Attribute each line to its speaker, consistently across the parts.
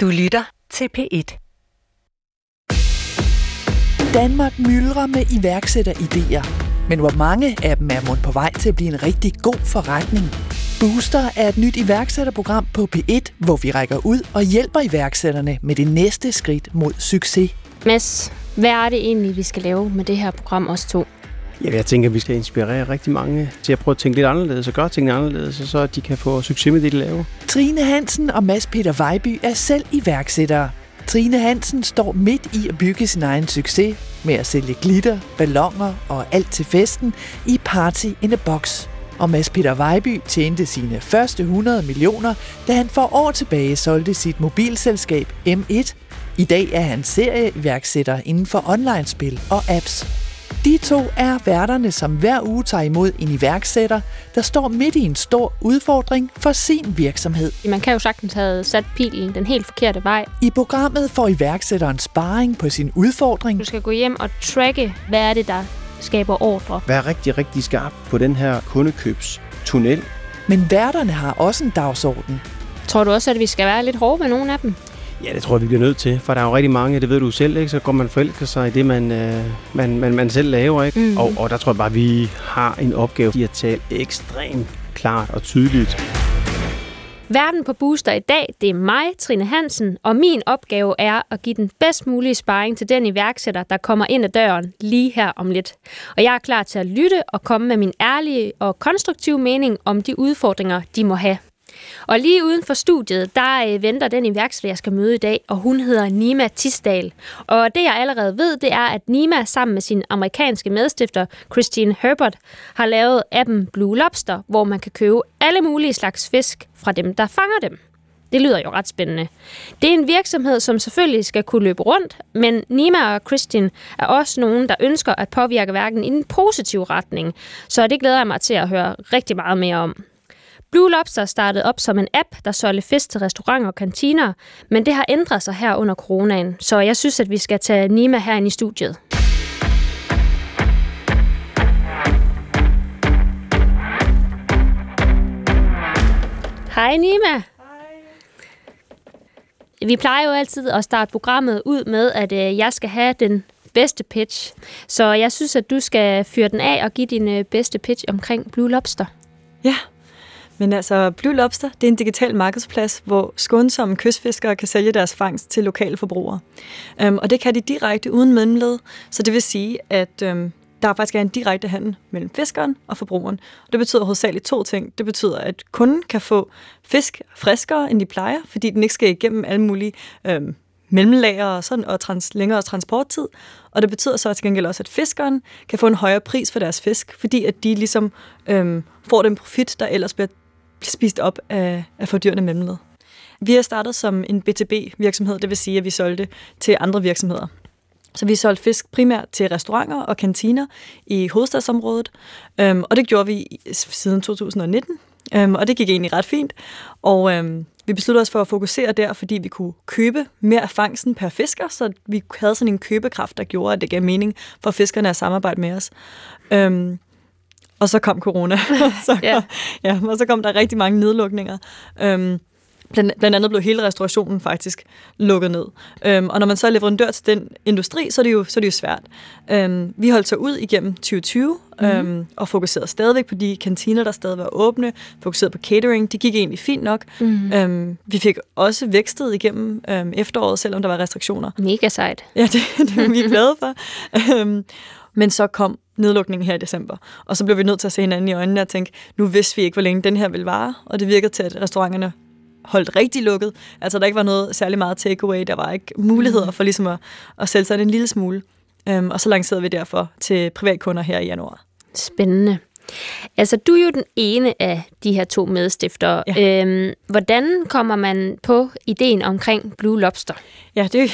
Speaker 1: Du lytter til P1.
Speaker 2: Danmark myldrer med iværksætteridéer. Men hvor mange af dem er mon på vej til at blive en rigtig god forretning? Booster er et nyt iværksætterprogram på P1, hvor vi rækker ud og hjælper iværksætterne med det næste skridt mod succes.
Speaker 3: Mads, hvad er det egentlig, vi skal lave med det her program os to?
Speaker 4: Ja, jeg tænker, at vi skal inspirere rigtig mange til at prøve at tænke lidt anderledes og gøre tingene anderledes, så de kan få succes med det, de laver.
Speaker 2: Trine Hansen og Mads Peter Vejby er selv iværksættere. Trine Hansen står midt i at bygge sin egen succes med at sælge glitter, ballonger og alt til festen i Party in a Box. Og Mads Peter Vejby tjente sine første 100 millioner, da han for år tilbage solgte sit mobilselskab M1. I dag er han serieværksætter inden for online-spil og apps. De to er værterne, som hver uge tager imod en iværksætter, der står midt i en stor udfordring for sin virksomhed.
Speaker 3: Man kan jo sagtens have sat pilen den helt forkerte vej.
Speaker 2: I programmet får iværksætteren sparring på sin udfordring.
Speaker 3: Du skal gå hjem og tracke, hvad er det, der skaber ordre.
Speaker 4: Vær rigtig, rigtig skarp på den her kundekøbstunnel.
Speaker 2: Men værterne har også en dagsorden.
Speaker 3: Tror du også, at vi skal være lidt hårde med nogle af dem?
Speaker 4: Ja, det tror jeg, vi bliver nødt til, for der er jo rigtig mange, det ved du selv, ikke? så går man forelsker sig i det, man, øh, man, man, man selv laver. Ikke? Mm. Og, og der tror jeg bare, at vi har en opgave i at tale ekstremt klart og tydeligt.
Speaker 3: Verden på Booster i dag, det er mig, Trine Hansen, og min opgave er at give den bedst mulige sparring til den iværksætter, der kommer ind ad døren lige her om lidt. Og jeg er klar til at lytte og komme med min ærlige og konstruktive mening om de udfordringer, de må have. Og lige uden for studiet, der øh, venter den iværksætter, jeg skal møde i dag, og hun hedder Nima Tisdal. Og det jeg allerede ved, det er, at Nima sammen med sin amerikanske medstifter, Christine Herbert, har lavet appen Blue Lobster, hvor man kan købe alle mulige slags fisk fra dem, der fanger dem. Det lyder jo ret spændende. Det er en virksomhed, som selvfølgelig skal kunne løbe rundt, men Nima og Kristin er også nogen, der ønsker at påvirke verden i en positiv retning. Så det glæder jeg mig til at høre rigtig meget mere om. Blue Lobster startede op som en app, der solgte fisk til restauranter og kantiner, men det har ændret sig her under coronaen, så jeg synes, at vi skal tage Nima her ind i studiet. Hej Nima. Hej. Vi plejer jo altid at starte programmet ud med, at øh, jeg skal have den bedste pitch. Så jeg synes, at du skal fyre den af og give din øh, bedste pitch omkring Blue Lobster.
Speaker 5: Ja, men altså, Blue Lobster, det er en digital markedsplads, hvor skånsomme kystfiskere kan sælge deres fangst til lokale forbrugere. Øhm, og det kan de direkte uden mellemled, så det vil sige, at øhm, der faktisk er en direkte handel mellem fiskeren og forbrugeren. Og det betyder hovedsageligt to ting. Det betyder, at kunden kan få fisk friskere, end de plejer, fordi den ikke skal igennem alle mulige øhm, mellemlager og, sådan, og trans, længere transporttid. Og det betyder så til gengæld også, at fiskeren kan få en højere pris for deres fisk, fordi at de ligesom øhm, får den profit, der ellers bliver spist op af, af fordyrende mellemled. Vi har startet som en B2B-virksomhed, det vil sige, at vi solgte til andre virksomheder. Så vi solgte fisk primært til restauranter og kantiner i hovedstadsområdet, øhm, og det gjorde vi siden 2019, øhm, og det gik egentlig ret fint. Og øhm, vi besluttede os for at fokusere der, fordi vi kunne købe mere af fangsten per fisker, så vi havde sådan en købekraft, der gjorde, at det gav mening for fiskerne at samarbejde med os. Øhm, og så kom corona. så, ja. ja. Og så kom der rigtig mange nedlukninger. Øhm, blandt, blandt andet blev hele restaurationen faktisk lukket ned. Øhm, og når man så er leverandør til den industri, så er det jo, så er det jo svært. Øhm, vi holdt så ud igennem 2020 mm. øhm, og fokuserede stadigvæk på de kantiner, der stadig var åbne, fokuserede på catering. Det gik egentlig fint nok. Mm. Øhm, vi fik også vækstet igennem øhm, efteråret, selvom der var restriktioner.
Speaker 3: Mega sejt.
Speaker 5: Ja, det, det er vi glade for. øhm, men så kom nedlukningen her i december. Og så blev vi nødt til at se hinanden i øjnene og tænke, nu vidste vi ikke, hvor længe den her ville vare. Og det virkede til, at restauranterne holdt rigtig lukket. Altså, der ikke var noget særlig meget takeaway. Der var ikke muligheder for ligesom at, at sælge sig en lille smule. Um, og så lancerede vi derfor til privatkunder her i januar.
Speaker 3: Spændende. Altså, du er jo den ene af de her to medstiftere. Ja. Øhm, hvordan kommer man på ideen omkring Blue Lobster?
Speaker 5: Ja, det,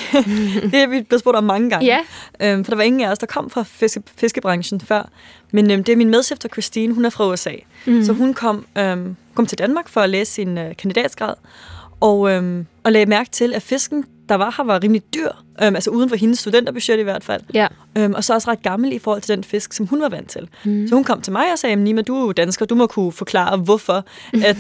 Speaker 5: det er vi blevet spurgt om mange gange. Ja. Øhm, for der var ingen af os, der kom fra fiske, fiskebranchen før. Men øhm, det er min medstifter Christine, hun er fra USA. Mm. Så hun kom, øhm, kom til Danmark for at læse sin øh, kandidatsgrad. Og, øhm, og lagde mærke til, at fisken der var her, var rimelig dyr. Øhm, altså uden for hendes studenterbudget i hvert fald.
Speaker 3: Ja.
Speaker 5: Øhm, og så også ret gammel i forhold til den fisk, som hun var vant til. Mm. Så hun kom til mig og sagde, Nima, du er jo dansker, du må kunne forklare, hvorfor at,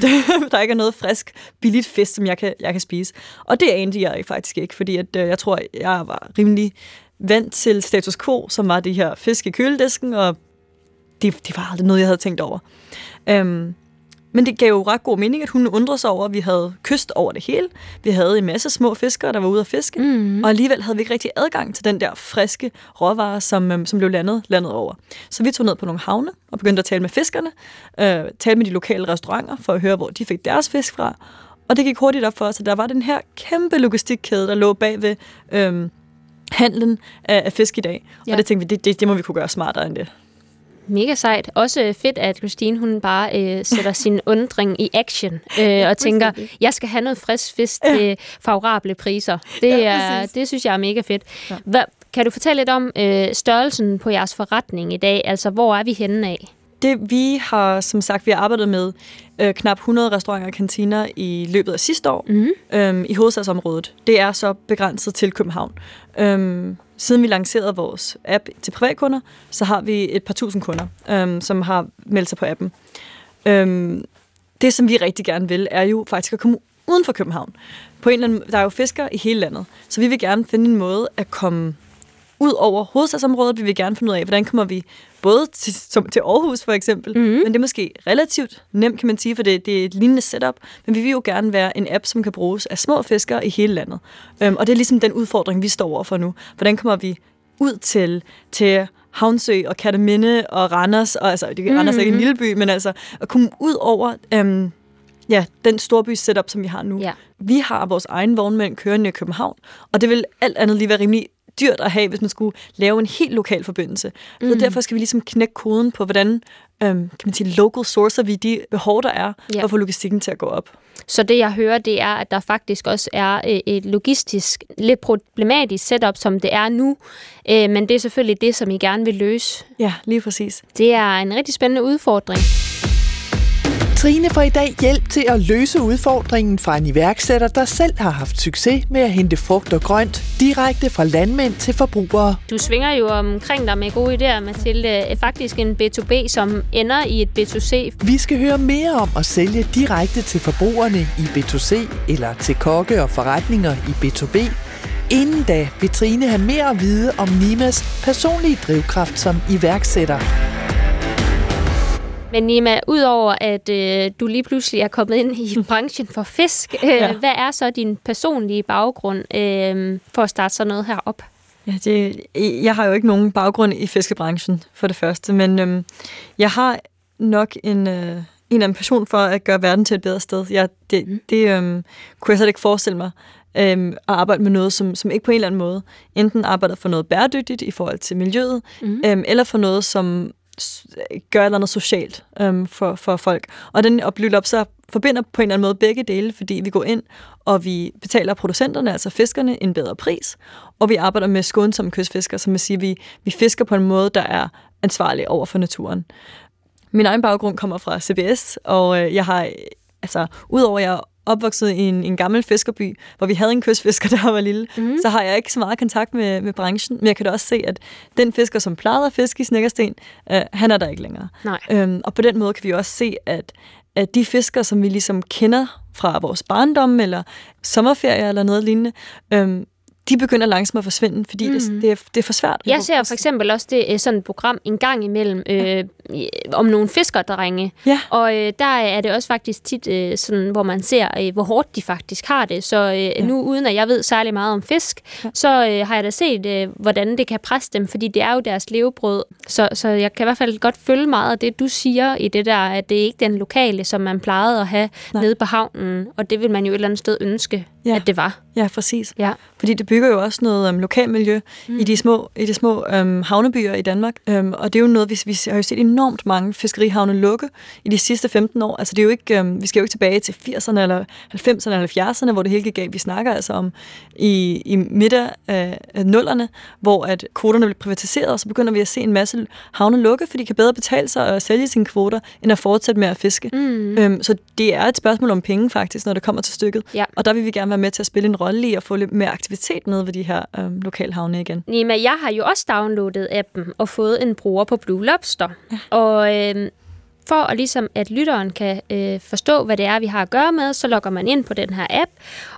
Speaker 5: der ikke er noget frisk, billigt fisk, som jeg kan, jeg kan spise. Og det anede jeg faktisk ikke, fordi at, øh, jeg tror, jeg var rimelig vant til status quo, som var de her fisk i køledisken, og det, det var aldrig noget, jeg havde tænkt over. Øhm, men det gav jo ret god mening, at hun undrede sig over, at vi havde kyst over det hele. Vi havde en masse små fiskere, der var ude at fiske. Mm. Og alligevel havde vi ikke rigtig adgang til den der friske råvarer, som, øhm, som blev landet, landet over. Så vi tog ned på nogle havne og begyndte at tale med fiskerne. Øh, tale med de lokale restauranter for at høre, hvor de fik deres fisk fra. Og det gik hurtigt op for os, at der var den her kæmpe logistikkæde, der lå bag ved øhm, handlen af, af fisk i dag. Ja. Og det tænkte vi, det, det, det må vi kunne gøre smartere end det.
Speaker 3: Mega sejt. Også fedt, at Christine hun bare øh, sætter sin undring i action øh, og tænker, jeg skal have noget frisk fisk til ja. favorable priser. Det, ja, er, det synes jeg er mega fedt. Ja. Hva, kan du fortælle lidt om øh, størrelsen på jeres forretning i dag? Altså, hvor er vi henne af?
Speaker 5: Det vi har, som sagt, vi har arbejdet med øh, knap 100 restauranter og kantiner i løbet af sidste år mm. øhm, i hovedstadsområdet. Det er så begrænset til København. Øhm, siden vi lancerede vores app til privatkunder, så har vi et par tusind kunder, øhm, som har meldt sig på appen. Øhm, det, som vi rigtig gerne vil, er jo faktisk at komme uden for København. På en eller anden, der er jo fiskere i hele landet, så vi vil gerne finde en måde at komme ud over hovedstadsområdet. Vi vil gerne finde ud af, hvordan kommer vi både til, som, til Aarhus for eksempel, mm-hmm. men det er måske relativt nemt, kan man sige, for det, det er et lignende setup, men vi vil jo gerne være en app, som kan bruges af små fiskere i hele landet. Um, og det er ligesom den udfordring, vi står over for nu. Hvordan kommer vi ud til, til Havnsø og Katteminde og Randers, og altså, det, mm-hmm. Randers er ikke en lille by, men altså at komme ud over um, ja, den storby setup, som vi har nu. Ja. Vi har vores egen vognmænd kørende i København, og det vil alt andet lige være rimelig dyrt at have, hvis man skulle lave en helt lokal forbindelse. Mm. Så derfor skal vi ligesom knække koden på, hvordan øhm, kan man sige, local sourcer vi de behov, der er, ja. at få logistikken til at gå op.
Speaker 3: Så det, jeg hører, det er, at der faktisk også er øh, et logistisk, lidt problematisk setup, som det er nu. Øh, men det er selvfølgelig det, som I gerne vil løse.
Speaker 5: Ja, lige præcis.
Speaker 3: Det er en rigtig spændende udfordring.
Speaker 2: Trine får i dag hjælp til at løse udfordringen fra en iværksætter, der selv har haft succes med at hente frugt og grønt direkte fra landmænd til forbrugere.
Speaker 3: Du svinger jo omkring dig med gode idéer, Mathilde. Faktisk en B2B, som ender i et B2C.
Speaker 2: Vi skal høre mere om at sælge direkte til forbrugerne i B2C eller til kokke og forretninger i B2B. Inden da vil Trine have mere at vide om Nimas personlige drivkraft som iværksætter.
Speaker 3: Men Nima, udover at øh, du lige pludselig er kommet ind i branchen for fisk, øh, ja. hvad er så din personlige baggrund øh, for at starte sådan noget her op?
Speaker 5: Ja, det, jeg har jo ikke nogen baggrund i fiskebranchen, for det første, men øh, jeg har nok en, øh, en af passion for at gøre verden til et bedre sted. Jeg, det mm. det øh, kunne jeg slet ikke forestille mig, øh, at arbejde med noget, som, som ikke på en eller anden måde enten arbejder for noget bæredygtigt i forhold til miljøet, mm. øh, eller for noget, som gør et eller andet socialt øhm, for, for folk. Og den og op så forbinder på en eller anden måde begge dele, fordi vi går ind, og vi betaler producenterne, altså fiskerne, en bedre pris, og vi arbejder med skånsomme kystfisker, som vil sige, vi, vi fisker på en måde, der er ansvarlig over for naturen. Min egen baggrund kommer fra CBS, og øh, jeg har, altså, udover at jeg opvokset i en, en gammel fiskerby, hvor vi havde en kystfisker, der var lille, mm. så har jeg ikke så meget kontakt med, med branchen. Men jeg kan da også se, at den fisker, som plejede at fiske i Snækkersten, øh, han er der ikke længere.
Speaker 3: Nej.
Speaker 5: Øhm, og på den måde kan vi også se, at, at de fisker, som vi ligesom kender fra vores barndom, eller sommerferie eller noget lignende, øhm, de begynder langsomt at forsvinde, fordi mm. det, det, er, det er for svært.
Speaker 3: Jeg ser for eksempel også det øh, sådan et program en gang imellem øh, om nogle fiskerdrenge.
Speaker 5: Ja.
Speaker 3: Og øh, der er det også faktisk tit øh, sådan, hvor man ser, øh, hvor hårdt de faktisk har det. Så øh, ja. nu, uden at jeg ved særlig meget om fisk, ja. så øh, har jeg da set, øh, hvordan det kan presse dem, fordi det er jo deres levebrød. Så, så jeg kan i hvert fald godt følge meget af det, du siger i det der, at det er ikke den lokale, som man plejede at have Nej. nede på havnen. Og det vil man jo et eller andet sted ønske, ja. at det var.
Speaker 5: Ja, præcis.
Speaker 3: Ja.
Speaker 5: Fordi det bygger jo også noget um, lokalmiljø mm. i de små, i de små um, havnebyer i Danmark. Um, og det er jo noget, vi, vi har jo set enormt mange fiskerihavne lukke i de sidste 15 år. Altså det er jo ikke, um, vi skal jo ikke tilbage til 80'erne eller 90'erne eller 70'erne, hvor det hele gik galt. Vi snakker altså om i, i middag af, af nullerne, hvor at kvoterne blev privatiseret, og så begynder vi at se en masse havne lukke, fordi de kan bedre betale sig at sælge sine kvoter, end at fortsætte med at fiske. Mm. Um, så det er et spørgsmål om penge faktisk, når det kommer til stykket.
Speaker 3: Ja.
Speaker 5: Og der vil vi gerne være med til at spille en rolle i at få lidt mere aktivitet med ved de her øh, lokalhavne igen.
Speaker 3: Nima, jeg har jo også downloadet appen og fået en bruger på Blue Lobster. Ja. Og øh, for at, ligesom, at lytteren kan øh, forstå, hvad det er, vi har at gøre med, så logger man ind på den her app,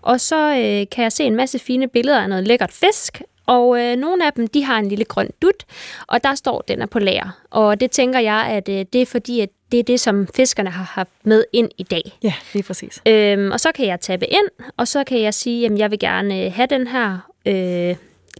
Speaker 3: og så øh, kan jeg se en masse fine billeder af noget lækkert fisk, og øh, nogle af dem, de har en lille grøn dut, og der står, den er på lager. Og det tænker jeg, at øh, det er fordi, at det er det, som fiskerne har haft med ind i dag.
Speaker 5: Ja, lige præcis.
Speaker 3: Øhm, og så kan jeg tabe ind, og så kan jeg sige, at jeg vil gerne øh, have den her øh,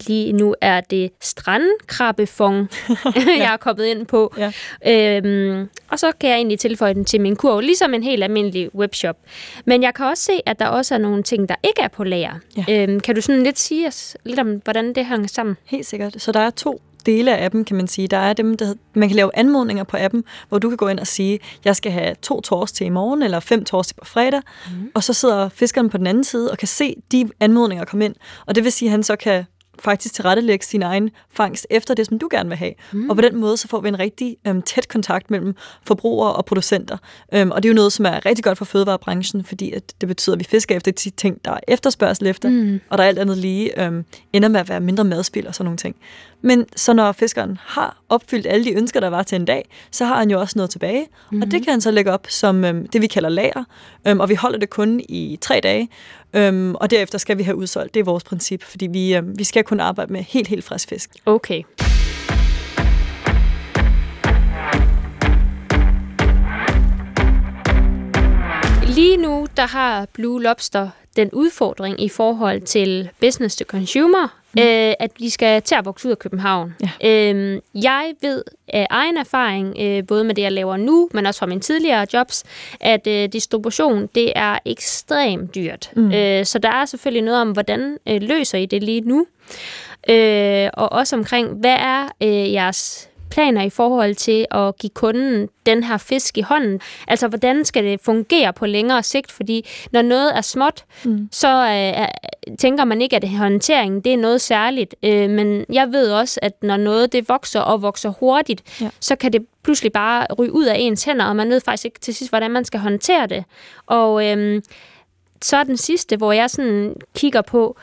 Speaker 3: Lige nu er det strandkrabbefong, jeg er kommet ind på. Ja. Øhm, og så kan jeg egentlig tilføje den til min kurv, ligesom en helt almindelig webshop. Men jeg kan også se, at der også er nogle ting, der ikke er på lager. Ja. Øhm, kan du sådan lidt sige os lidt om, hvordan det hænger sammen?
Speaker 5: Helt sikkert. Så der er to dele af appen, kan man sige. Der er dem, der man kan lave anmodninger på appen, hvor du kan gå ind og sige, jeg skal have to tors til i morgen, eller fem tors til på fredag, mm. og så sidder fiskeren på den anden side og kan se de anmodninger komme ind. Og det vil sige, at han så kan faktisk tilrettelægge sin egen fangst efter det, som du gerne vil have. Mm. Og på den måde, så får vi en rigtig øhm, tæt kontakt mellem forbrugere og producenter. Øhm, og det er jo noget, som er rigtig godt for fødevarebranchen, fordi at det betyder, at vi fisker efter de ting, der er efterspørgsel efter, mm. og der er alt andet lige øhm, ender med at være mindre madspil og sådan nogle ting. Men så når fiskeren har opfyldt alle de ønsker, der var til en dag, så har han jo også noget tilbage, mm-hmm. og det mhm. kan han så lægge op som øhm, det, vi kalder lager, øhm, og vi holder det kun i tre dage, øhm, og derefter skal vi have udsolgt. Det er vores princip, fordi vi, øhm, vi skal kun arbejde med helt, helt frisk fisk.
Speaker 3: Okay. Lige nu, der har Blue Lobster den udfordring i forhold til business to consumer, mm. øh, at de skal til at vokse ud af København. Ja. Øh, jeg ved af egen erfaring, øh, både med det, jeg laver nu, men også fra mine tidligere jobs, at øh, distribution, det er ekstremt dyrt. Mm. Øh, så der er selvfølgelig noget om, hvordan øh, løser I det lige nu? Øh, og også omkring, hvad er øh, jeres planer i forhold til at give kunden den her fisk i hånden? Altså, hvordan skal det fungere på længere sigt? Fordi når noget er småt, mm. så øh, tænker man ikke, at håndteringen det er noget særligt. Øh, men jeg ved også, at når noget det vokser og vokser hurtigt, ja. så kan det pludselig bare ryge ud af ens hænder, og man ved faktisk ikke til sidst, hvordan man skal håndtere det. Og øh, så er den sidste, hvor jeg sådan kigger på,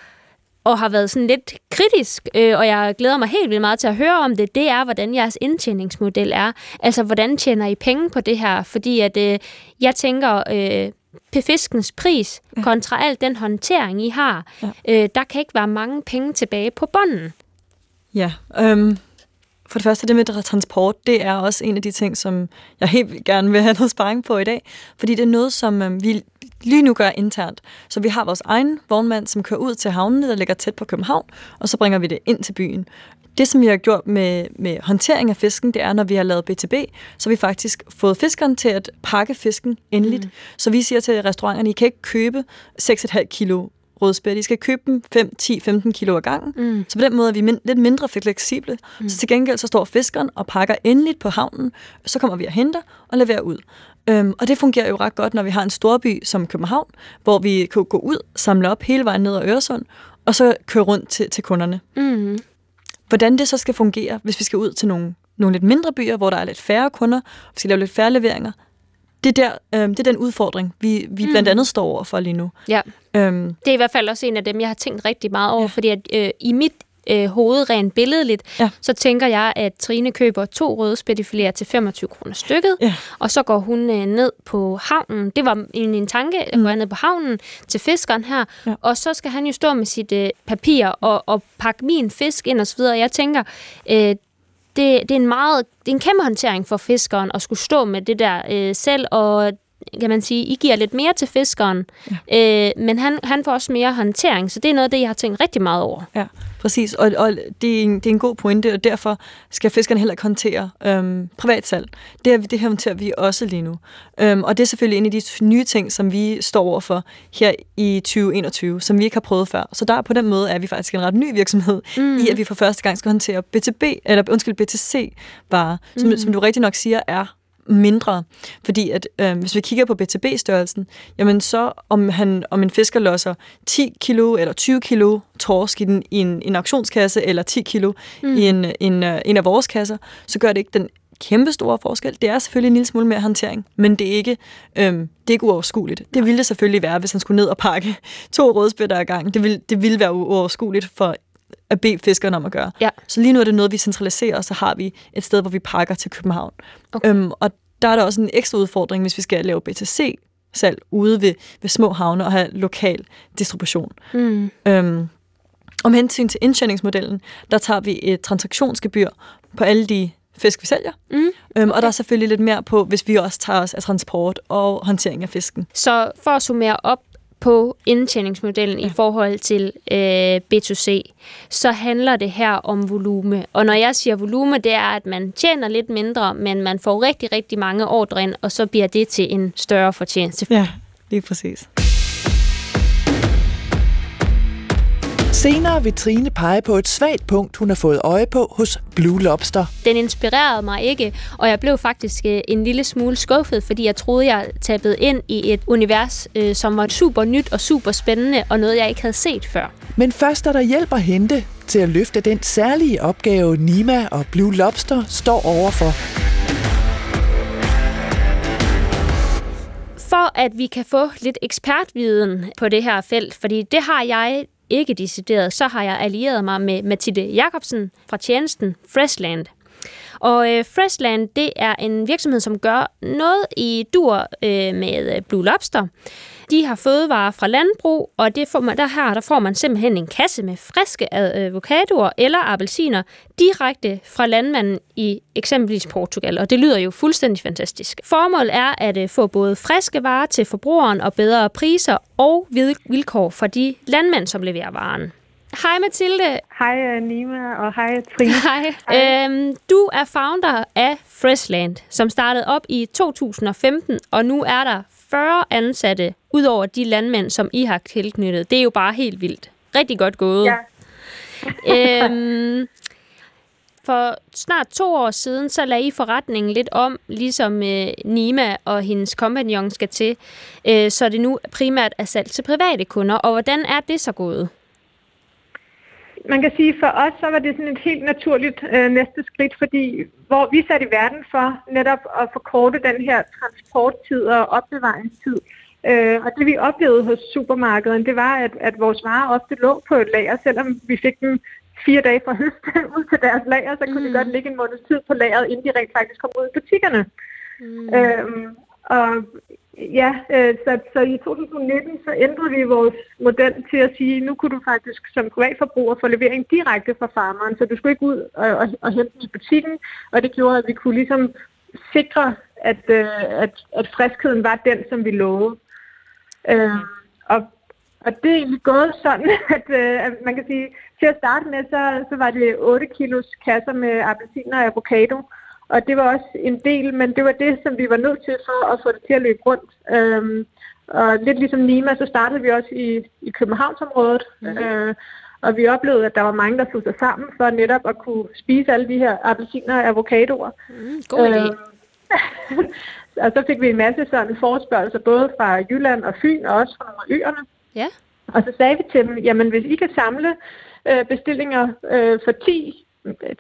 Speaker 3: og har været sådan lidt kritisk, øh, og jeg glæder mig helt vildt meget til at høre om det, det er, hvordan jeres indtjeningsmodel er. Altså, hvordan tjener I penge på det her? Fordi at øh, jeg tænker, øh, på fiskens pris kontra al den håndtering, I har, ja. øh, der kan ikke være mange penge tilbage på bunden.
Speaker 5: Ja, øhm, for det første, det med transport, det er også en af de ting, som jeg helt gerne vil have noget sparring på i dag, fordi det er noget, som øhm, vi lige nu gør internt. Så vi har vores egen vognmand, som kører ud til havnene, der ligger tæt på København, og så bringer vi det ind til byen. Det, som vi har gjort med, med håndtering af fisken, det er, når vi har lavet BTB, så har vi faktisk fået fiskeren til at pakke fisken endeligt. Mm. Så vi siger til restauranterne, I kan ikke købe 6,5 kilo rødspæt. I skal købe dem 5, 10, 15 kilo ad gangen. Mm. Så på den måde er vi min- lidt mindre fleksible. Mm. Så til gengæld så står fiskeren og pakker endeligt på havnen. Så kommer vi og henter og leverer ud. Øhm, og det fungerer jo ret godt, når vi har en storby som København, hvor vi kan gå ud, samle op hele vejen ned ad Øresund, og så køre rundt til, til kunderne. Mm. Hvordan det så skal fungere, hvis vi skal ud til nogle, nogle lidt mindre byer, hvor der er lidt færre kunder, og vi skal lave lidt færre leveringer, det er, der, øhm, det er den udfordring, vi, vi mm. blandt andet står over for lige nu.
Speaker 3: Ja. Øhm. Det er i hvert fald også en af dem, jeg har tænkt rigtig meget over, ja. fordi at, øh, i mit øh, hoved rent billedligt, ja. så tænker jeg, at Trine køber to røde spedifiléer til 25 kroner stykket, ja. og så går hun øh, ned på havnen. Det var en, en tanke, at mm. gå ned på havnen til fiskeren her, ja. og så skal han jo stå med sit øh, papir og, og pakke min fisk ind og så videre. Jeg tænker, øh, det, det er en meget det er en kæmpe håndtering for fiskeren at skulle stå med det der øh, selv, og kan man sige, I giver lidt mere til fiskeren, ja. øh, men han, han får også mere håndtering, så det er noget af det, jeg har tænkt rigtig meget over.
Speaker 5: Ja, præcis, og, og det, er en, det er en god pointe, og derfor skal fiskerne heller ikke håndtere øhm, privatsalg. Det, det her håndterer vi også lige nu. Øhm, og det er selvfølgelig en af de nye ting, som vi står over for her i 2021, som vi ikke har prøvet før. Så der på den måde er vi faktisk en ret ny virksomhed, mm. i at vi for første gang skal håndtere BTB, eller undskyld, BTC-varer, som, mm. som du rigtig nok siger er mindre. Fordi at øh, hvis vi kigger på BTB-størrelsen, jamen så om, han, om en fisker losser 10 kilo eller 20 kilo torsk i, den, i en, en auktionskasse, eller 10 kilo mm. i en, en, øh, en af vores kasser, så gør det ikke den kæmpe store forskel. Det er selvfølgelig en lille smule mere håndtering, men det er ikke, øhm, det er ikke uoverskueligt. Det ville det selvfølgelig være, hvis han skulle ned og pakke to rødspætter ad gang. Det ville, det ville være uoverskueligt for at bede fiskerne om at gøre.
Speaker 3: Ja.
Speaker 5: Så lige nu er det noget, vi centraliserer, og så har vi et sted, hvor vi pakker til København. Okay. Øhm, og der er der også en ekstra udfordring, hvis vi skal lave BTC salg ude ved, ved små havne og have lokal distribution.
Speaker 3: Mm.
Speaker 5: Øhm, om hensyn til indtjeningsmodellen, der tager vi et transaktionsgebyr på alle de fisk, vi sælger.
Speaker 3: Mm.
Speaker 5: Øhm, og der er selvfølgelig lidt mere på, hvis vi også tager os af transport og håndtering af fisken.
Speaker 3: Så for at summere op på indtjeningsmodellen ja. i forhold til øh, B2C, så handler det her om volume. Og når jeg siger volume, det er, at man tjener lidt mindre, men man får rigtig, rigtig mange ordre ind, og så bliver det til en større fortjeneste.
Speaker 5: Ja, lige præcis.
Speaker 2: Senere vil Trine pege på et svagt punkt, hun har fået øje på hos Blue Lobster.
Speaker 3: Den inspirerede mig ikke, og jeg blev faktisk øh, en lille smule skuffet, fordi jeg troede, jeg tabede ind i et univers, øh, som var super nyt og super spændende, og noget, jeg ikke havde set før.
Speaker 2: Men først er der hjælp at hente til at løfte den særlige opgave, Nima og Blue Lobster står overfor.
Speaker 3: For at vi kan få lidt ekspertviden på det her felt, fordi det har jeg ikke decideret, så har jeg allieret mig med Mathilde Jacobsen fra tjenesten Freshland. Og øh, Freshland, det er en virksomhed, som gør noget i dur øh, med Blue Lobster. De har fødevarer fra landbrug, og det får man, der her der får man simpelthen en kasse med friske avocadoer eller appelsiner direkte fra landmanden i eksempelvis Portugal, og det lyder jo fuldstændig fantastisk. Formålet er at øh, få både friske varer til forbrugeren og bedre priser og vilkår for de landmænd, som leverer varen. Hej Mathilde.
Speaker 1: Hej øh, Nima, og hej Trine.
Speaker 3: Hej. hej. Øhm, du er founder af Freshland, som startede op i 2015, og nu er der 40 ansatte, ud over de landmænd, som I har tilknyttet. Det er jo bare helt vildt. Rigtig godt gået.
Speaker 1: Ja.
Speaker 3: øhm, for snart to år siden, så lagde I forretningen lidt om, ligesom øh, Nima og hendes kompagnon skal til, øh, så det nu primært er salg til private kunder. Og hvordan er det så gået?
Speaker 1: Man kan sige, for os så var det sådan et helt naturligt øh, næste skridt, fordi hvor vi satte i verden for netop at forkorte den her transporttid og opbevaringstid. Øh, og det vi oplevede hos supermarkedet, det var, at, at vores varer ofte lå på et lager, selvom vi fik dem fire dage fra høst ud til deres lager, så kunne mm. de godt ligge en måneds tid på lageret, inden de rent faktisk kom ud i butikkerne. Mm. Øhm, og Ja, øh, så, så i 2019 så ændrede vi vores model til at sige, nu kunne du faktisk som privatforbruger få levering direkte fra farmeren, så du skulle ikke ud og, og, og hente den i butikken, og det gjorde, at vi kunne ligesom sikre, at, øh, at, at friskheden var den, som vi lovede. Øh, og, og det er egentlig gået sådan, at, øh, at man kan sige, til at starte med, så, så var det 8 kilos kasser med appelsiner og avocado, og det var også en del, men det var det, som vi var nødt til for at få det til at løbe rundt. Øhm, og lidt ligesom Nima, så startede vi også i, i Københavnsområdet. Mm. Øh, og vi oplevede, at der var mange, der tog sig sammen for netop at kunne spise alle de her appelsiner og avocadoer.
Speaker 3: Mm, god idé.
Speaker 1: Øh, og så fik vi en masse sådan forspørgelser, både fra Jylland og Fyn, og også fra øerne.
Speaker 3: Ja.
Speaker 1: Og så sagde vi til dem, jamen hvis I kan samle øh, bestillinger øh, for 10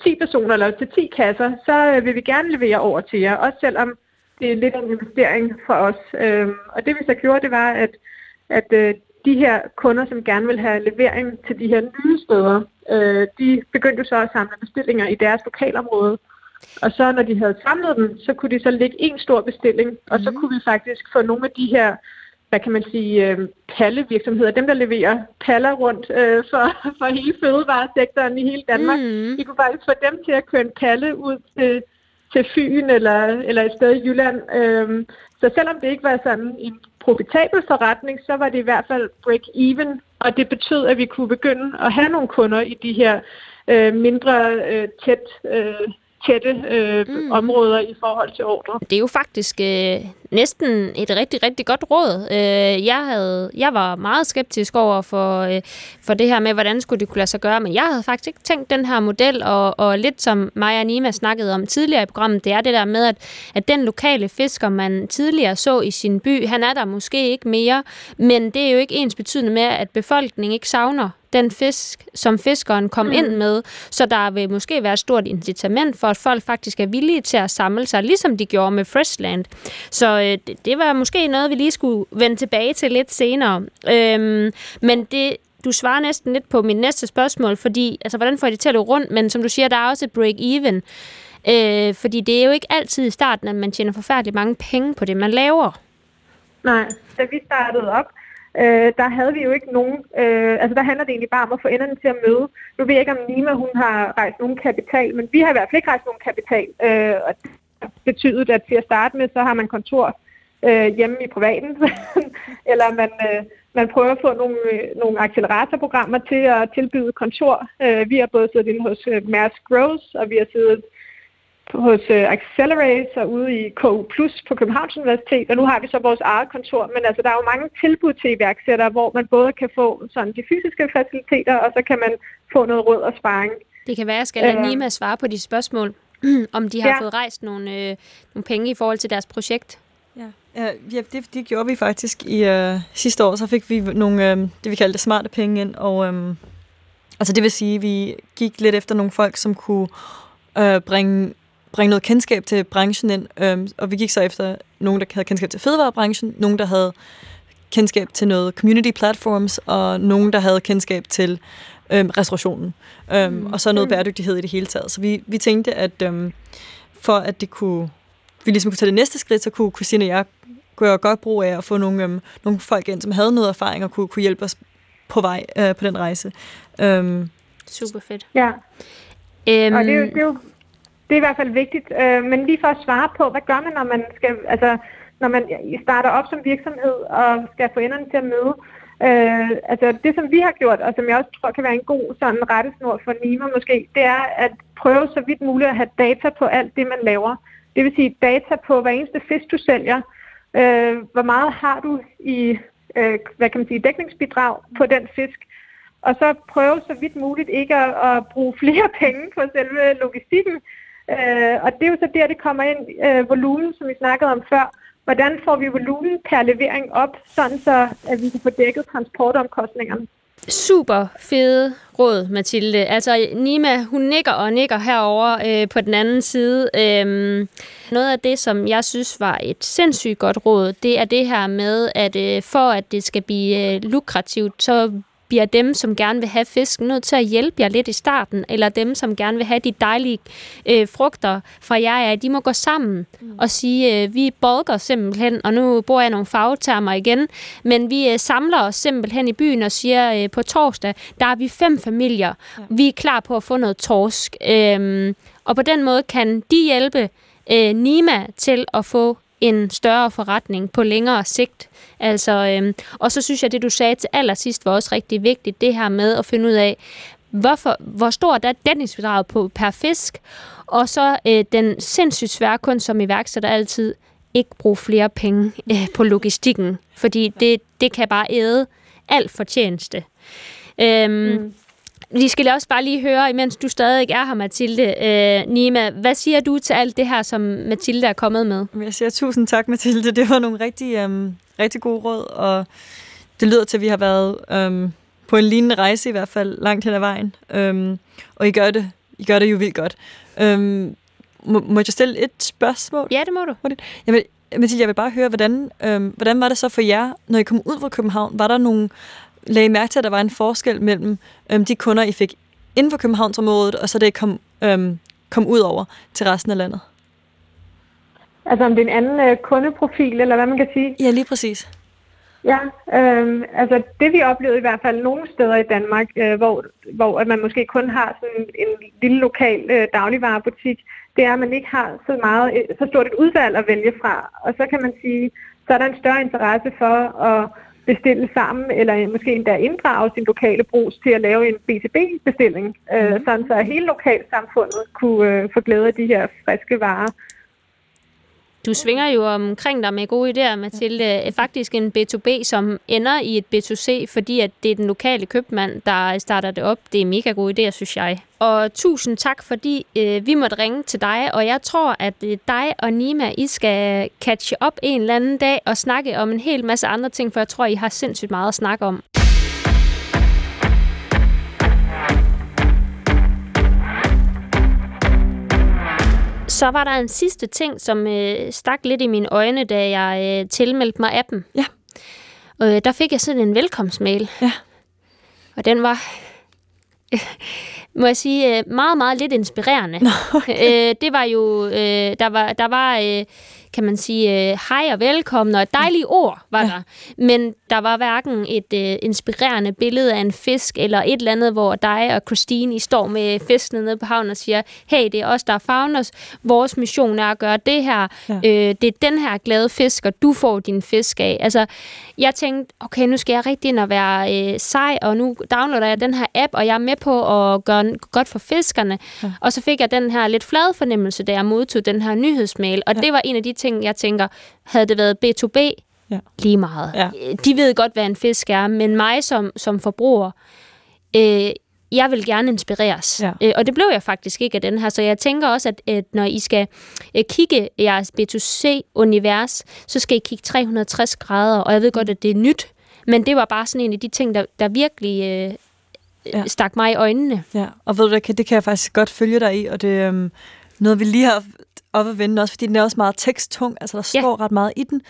Speaker 1: 10 personer eller til 10 kasser, så øh, vil vi gerne levere over til jer, også selvom det er lidt en investering for os. Øhm, og det vi så gjorde, det var, at, at øh, de her kunder, som gerne vil have levering til de her nye steder, øh, de begyndte så at samle bestillinger i deres lokalområde. Og så når de havde samlet dem, så kunne de så lægge en stor bestilling, og så mhm. kunne vi faktisk få nogle af de her hvad kan man sige, øh, pallevirksomheder, dem der leverer paller rundt øh, for, for hele fødevaresektoren i hele Danmark. Mm. Vi kunne faktisk få dem til at køre en palle ud til, til Fyn eller, eller et sted i Jylland. Øh, så selvom det ikke var sådan en profitabel forretning, så var det i hvert fald break-even, og det betød, at vi kunne begynde at have nogle kunder i de her øh, mindre øh, tæt øh, tætte øh, mm. områder i forhold til ordre.
Speaker 3: Det er jo faktisk øh, næsten et rigtig, rigtig godt råd. Øh, jeg, havde, jeg var meget skeptisk over for, øh, for det her med, hvordan skulle det kunne lade sig gøre, men jeg havde faktisk ikke tænkt den her model, og, og lidt som Maja og Nima snakkede om tidligere i programmet, det er det der med, at, at den lokale fisker, man tidligere så i sin by, han er der måske ikke mere, men det er jo ikke ens betydende med, at befolkningen ikke savner den fisk, som fiskeren kom mm. ind med, så der vil måske være et stort incitament for, at folk faktisk er villige til at samle sig, ligesom de gjorde med Freshland. Så øh, det, det var måske noget, vi lige skulle vende tilbage til lidt senere. Øhm, men det, du svarer næsten lidt på mit næste spørgsmål, fordi, altså, hvordan får I det til at løbe rundt? Men som du siger, der er også et break-even. Øh, fordi det er jo ikke altid i starten, at man tjener forfærdeligt mange penge på det, man laver.
Speaker 1: Nej, da vi startede op, øh, der havde vi jo ikke nogen, øh, altså der handler det egentlig bare om at få enderne til at møde. Nu ved jeg ikke, om Nima hun har rejst nogen kapital, men vi har i hvert fald ikke rejst nogen kapital, øh, og betydet, at til at starte med, så har man kontor øh, hjemme i privaten, eller man, øh, man prøver at få nogle, øh, nogle acceleratorprogrammer til at tilbyde kontor. Øh, vi har både siddet inde hos øh, Maersk Growth, og vi har siddet hos uh, Accelerator ude i KU Plus på Københavns Universitet, og nu har vi så vores eget kontor. Men altså, der er jo mange tilbud til iværksættere, hvor man både kan få sådan de fysiske faciliteter, og så kan man få noget råd og sparring.
Speaker 3: Det kan være, at jeg skal lade uh, Nima svare på de spørgsmål, om de har ja. fået rejst nogle, øh, nogle penge i forhold til deres projekt.
Speaker 5: Ja, ja det, det gjorde vi faktisk i øh, sidste år. Så fik vi nogle, øh, det vi kaldte smarte penge ind, og øh, altså det vil sige, at vi gik lidt efter nogle folk, som kunne øh, bringe bringe noget kendskab til branchen ind, øhm, og vi gik så efter nogen, der havde kendskab til fødevarebranchen, nogen, der havde kendskab til noget community platforms, og nogen, der havde kendskab til øhm, restaurationen, øhm, mm. og så noget mm. bæredygtighed i det hele taget. Så vi, vi tænkte, at øhm, for at det kunne, vi ligesom kunne tage det næste skridt, så kunne Christine og jeg gøre godt brug af at få nogle, øhm, nogle folk ind, som havde noget erfaring og kunne, kunne hjælpe os på vej øh, på den rejse. Øhm,
Speaker 3: Super fedt.
Speaker 1: Ja. Øhm, og det er, jo, det er jo det er i hvert fald vigtigt. Øh, men lige for at svare på, hvad gør man, når man skal, altså, når man starter op som virksomhed og skal få enderne til at møde? Øh, altså det, som vi har gjort, og som jeg også tror kan være en god sådan rettesnor for Nima måske, det er at prøve så vidt muligt at have data på alt det, man laver. Det vil sige data på hver eneste fisk, du sælger. Øh, hvor meget har du i øh, hvad kan man sige, dækningsbidrag på den fisk? Og så prøve så vidt muligt ikke at, at bruge flere penge på selve logistikken, Øh, og det er jo så der, det kommer ind, øh, volumen, som vi snakkede om før. Hvordan får vi volumen per levering op, sådan så at vi kan få dækket transportomkostningerne?
Speaker 3: Super fede råd, Mathilde. Altså, Nima, hun nikker og nikker herover øh, på den anden side. Øhm, noget af det, som jeg synes var et sindssygt godt råd, det er det her med, at øh, for at det skal blive øh, lukrativt, så bliver dem, som gerne vil have fisken, nødt til at hjælpe jer lidt i starten, eller dem, som gerne vil have de dejlige øh, frugter fra jer af, de må gå sammen mm. og sige, øh, vi bolker simpelthen, og nu bruger jeg nogle fagtermer igen, men vi øh, samler os simpelthen i byen og siger, øh, på torsdag, der er vi fem familier, ja. vi er klar på at få noget torsk, øh, og på den måde kan de hjælpe øh, Nima til at få en større forretning på længere sigt. Altså, øhm, og så synes jeg, det du sagde til allersidst var også rigtig vigtigt, det her med at finde ud af, hvorfor, hvor stort er dækningsbidraget på per fisk, og så øh, den sindssygt svære kunst som iværksætter altid, ikke bruge flere penge øh, på logistikken, fordi det, det kan bare æde alt fortjeneste. Øhm, mm. Vi skal også bare lige høre, imens du stadig er her, Mathilde. Øh, Nima, hvad siger du til alt det her, som Mathilde er kommet med?
Speaker 5: Jeg siger tusind tak, Mathilde. Det var nogle rigtig, øhm, rigtig gode råd, og det lyder til, at vi har været øhm, på en lignende rejse i hvert fald langt hen ad vejen. Øhm, og I gør det, I gør det jo vildt godt. Øhm, må, må jeg stille et spørgsmål?
Speaker 3: Ja, det må du.
Speaker 5: Jeg vil, Mathilde, jeg vil bare høre, hvordan, øhm, hvordan var det så for jer, når I kom ud fra København? Var der nogle lagde mærke til, at der var en forskel mellem øhm, de kunder, I fik inden for Københavnsområdet, og så det kom, øhm, kom ud over til resten af landet?
Speaker 1: Altså om det er en anden øh, kundeprofil, eller hvad man kan sige?
Speaker 5: Ja, lige præcis.
Speaker 1: Ja, øh, altså det vi oplevede i hvert fald nogle steder i Danmark, øh, hvor, hvor at man måske kun har sådan en, lille lokal øh, dagligvarebutik, det er, at man ikke har så, meget, øh, så stort et udvalg at vælge fra. Og så kan man sige, så er der en større interesse for at bestille sammen, eller måske endda inddrage sin lokale brus til at lave en BTB-bestilling, mm. øh, mhm. sådan så hele lokalsamfundet kunne øh, få glæde af de her friske varer.
Speaker 3: Du svinger jo omkring dig med gode idéer, Mathilde. Faktisk en B2B, som ender i et B2C, fordi at det er den lokale købmand, der starter det op. Det er mega gode idéer, synes jeg. Og tusind tak, fordi øh, vi måtte ringe til dig, og jeg tror, at øh, dig og Nima, I skal catche op en eller anden dag og snakke om en hel masse andre ting, for jeg tror, I har sindssygt meget at snakke om. Så var der en sidste ting, som øh, stak lidt i mine øjne, da jeg øh, tilmeldte mig appen.
Speaker 5: Ja.
Speaker 3: Og øh, der fik jeg sådan en velkomstmail.
Speaker 5: Ja.
Speaker 3: Og den var, må jeg sige, øh, meget, meget lidt inspirerende.
Speaker 5: Nå, okay.
Speaker 3: øh, det var jo, øh, der var, der var øh, kan man sige, øh, hej og velkommen, og et dejligt ord var ja. der. Men der var hverken et øh, inspirerende billede af en fisk, eller et eller andet, hvor dig og Christine I står med fisken nede på havnen og siger, hey, det er os, der er Founders. Vores mission er at gøre det her. Ja. Øh, det er den her glade fisk, og du får din fisk af. Altså, jeg tænkte, okay, nu skal jeg rigtig ind og være øh, sej, og nu downloader jeg den her app, og jeg er med på at gøre godt for fiskerne. Ja. Og så fik jeg den her lidt flade fornemmelse, da jeg modtog den her nyhedsmail. Og ja. det var en af de ting, jeg tænker, havde det været B2B, ja. lige meget. Ja. De ved godt, hvad en fisk er, men mig som, som forbruger, øh, jeg vil gerne inspireres. Ja. Øh, og det blev jeg faktisk ikke af den her. Så jeg tænker også, at, at når I skal øh, kigge jeres B2C-univers, så skal I kigge 360 grader. Og jeg ved godt, at det er nyt, men det var bare sådan en af de ting, der, der virkelig øh, ja. stak mig i øjnene.
Speaker 5: Ja, og ved du, det kan, det kan jeg faktisk godt følge dig i, og det øhm, noget, vi lige har op at vende også, fordi den er også meget teksttung, altså der står ja. ret meget i den,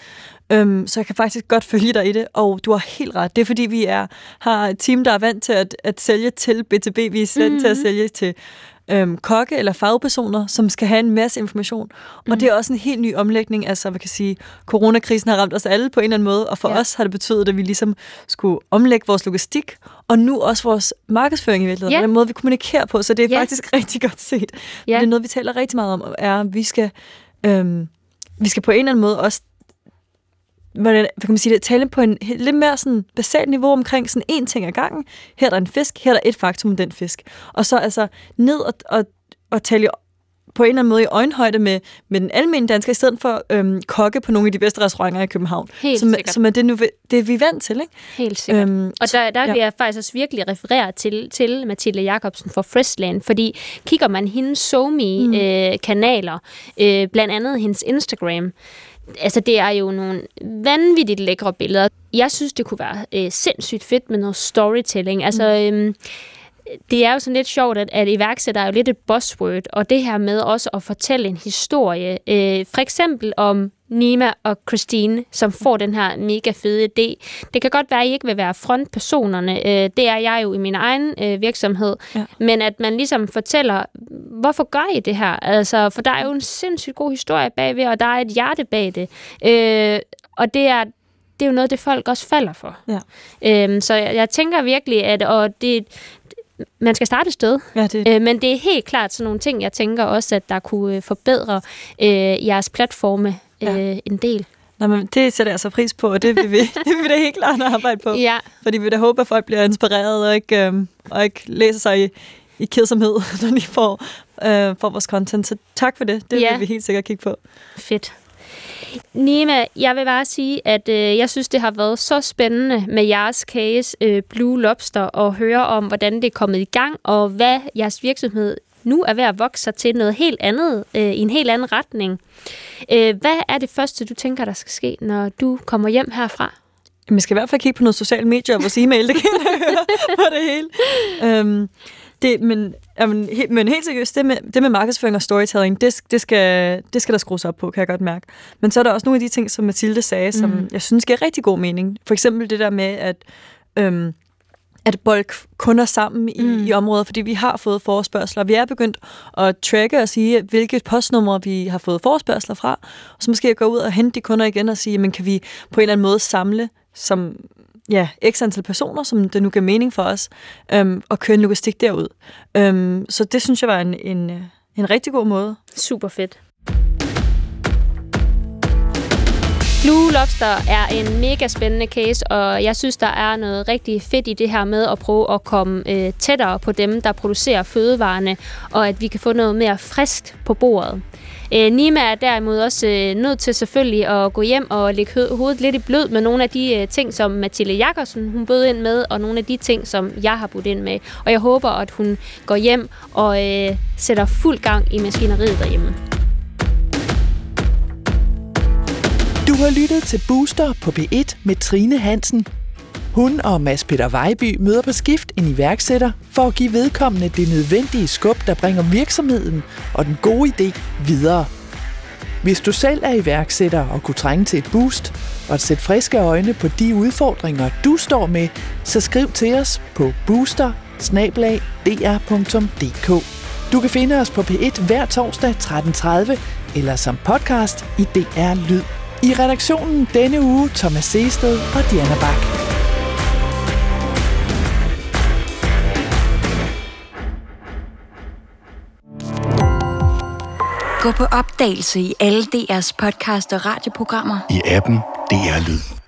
Speaker 5: øhm, så jeg kan faktisk godt følge dig i det, og du har helt ret. Det er fordi, vi er, har et team, der er vant til at, at sælge til B2B, vi er vant mm-hmm. til at mhm. sælge til øhm, kokke eller fagpersoner, som skal have en masse information. Og mm. det er også en helt ny omlægning. Altså, hvad kan sige, coronakrisen har ramt os alle på en eller anden måde, og for ja. os har det betydet, at vi ligesom skulle omlægge vores logistik, og nu også vores markedsføring i virkeligheden, ja. den måde, vi kommunikerer på. Så det er ja. faktisk rigtig godt set. Ja. Det er noget, vi taler rigtig meget om, er, at vi skal, øhm, vi skal på en eller anden måde også hvordan, hvad kan man sige det, tale på en lidt mere sådan basalt niveau omkring sådan en ting ad gangen. Her er der en fisk, her er der et faktum om den fisk. Og så altså ned og, og, og tale på en eller anden måde i øjenhøjde med, med den almindelige dansker, i stedet for øhm, kokke på nogle af de bedste restauranter i København.
Speaker 3: Helt
Speaker 5: som,
Speaker 3: sikkert.
Speaker 5: Som er det, nu, det vi er vant til, ikke?
Speaker 3: Helt sikkert. Øhm, og der, der vil ja. jeg faktisk også virkelig referere til, til Mathilde Jacobsen fra Freshland, fordi kigger man hendes SoMe-kanaler, mm. øh, øh, blandt andet hendes Instagram, Altså, det er jo nogle vanvittigt lækre billeder. Jeg synes, det kunne være øh, sindssygt fedt med noget storytelling. Altså, øh, det er jo sådan lidt sjovt, at, at iværksætter er jo lidt et buzzword, og det her med også at fortælle en historie, øh, for eksempel om Nima og Christine, som får den her mega fede idé. Det kan godt være, at I ikke vil være frontpersonerne. Øh, det er jeg jo i min egen øh, virksomhed. Ja. Men at man ligesom fortæller, hvorfor gør I det her? Altså, for der er jo en sindssygt god historie bagved, og der er et hjerte bag det. Øh, og det er, det er jo noget, det folk også falder for. Ja. Øhm, så jeg, jeg tænker virkelig, at og det, man skal starte et sted. Ja, det... Øh, men det er helt klart sådan nogle ting, jeg tænker også, at der kunne forbedre øh, jeres platforme ja. øh, en del.
Speaker 5: Nå, men det sætter jeg så pris på, og det vil vi, det vil vi da helt klart arbejde på. Ja. Fordi vi da håber, at folk bliver inspireret og ikke, øh, og ikke læser sig i, i kedsomhed, når de får, øh, får vores content. Så tak for det. Det ja. vil vi helt sikkert kigge på.
Speaker 3: Fedt. Nima, jeg vil bare sige, at øh, jeg synes, det har været så spændende med jeres case øh, Blue Lobster og høre om, hvordan det er kommet i gang, og hvad jeres virksomhed nu er ved at vokse sig til noget helt andet, øh, i en helt anden retning. Øh, hvad er det første, du tænker, der skal ske, når du kommer hjem herfra?
Speaker 5: Vi skal i hvert fald kigge på noget sociale medier og vores e-mail, det kan jeg høre på det hele. Um, det, men, jamen, he, men helt seriøst, det med, det med markedsføring og storytelling, det, det, skal, det skal der skrues op på, kan jeg godt mærke. Men så er der også nogle af de ting, som Mathilde sagde, som mm. jeg synes giver rigtig god mening. For eksempel det der med, at øhm, at bolk kunder sammen i, mm. i områder, fordi vi har fået forespørgseler. Vi er begyndt at tracke og sige, hvilke postnumre vi har fået forespørgseler fra, og så måske gå ud og hente de kunder igen og sige, men kan vi på en eller anden måde samle som ja, x antal personer, som det nu giver mening for os, øhm, og køre en logistik derud. Øhm, så det synes jeg var en, en, en rigtig god måde.
Speaker 3: Super fedt. Blue Lobster er en mega spændende case, og jeg synes, der er noget rigtig fedt i det her med at prøve at komme øh, tættere på dem, der producerer fødevarene, og at vi kan få noget mere friskt på bordet. Øh, Nima er derimod også øh, nødt til selvfølgelig at gå hjem og lægge hovedet lidt i blød med nogle af de øh, ting, som Mathilde Jakobsen hun bød ind med, og nogle af de ting, som jeg har budt ind med. Og jeg håber, at hun går hjem og øh, sætter fuld gang i maskineriet derhjemme.
Speaker 2: Du har lyttet til Booster på B1 med Trine Hansen. Hun og Mads Peter Vejby møder på skift en iværksætter for at give vedkommende det nødvendige skub, der bringer virksomheden og den gode idé videre. Hvis du selv er iværksætter og kunne trænge til et boost og at sætte friske øjne på de udfordringer, du står med, så skriv til os på booster Du kan finde os på P1 hver torsdag 13.30 eller som podcast i DR Lyd. I redaktionen denne uge Thomas Seested og Diana Bak.
Speaker 6: Gå på opdagelse i alle DR's podcast og radioprogrammer.
Speaker 7: I appen DR Lyd.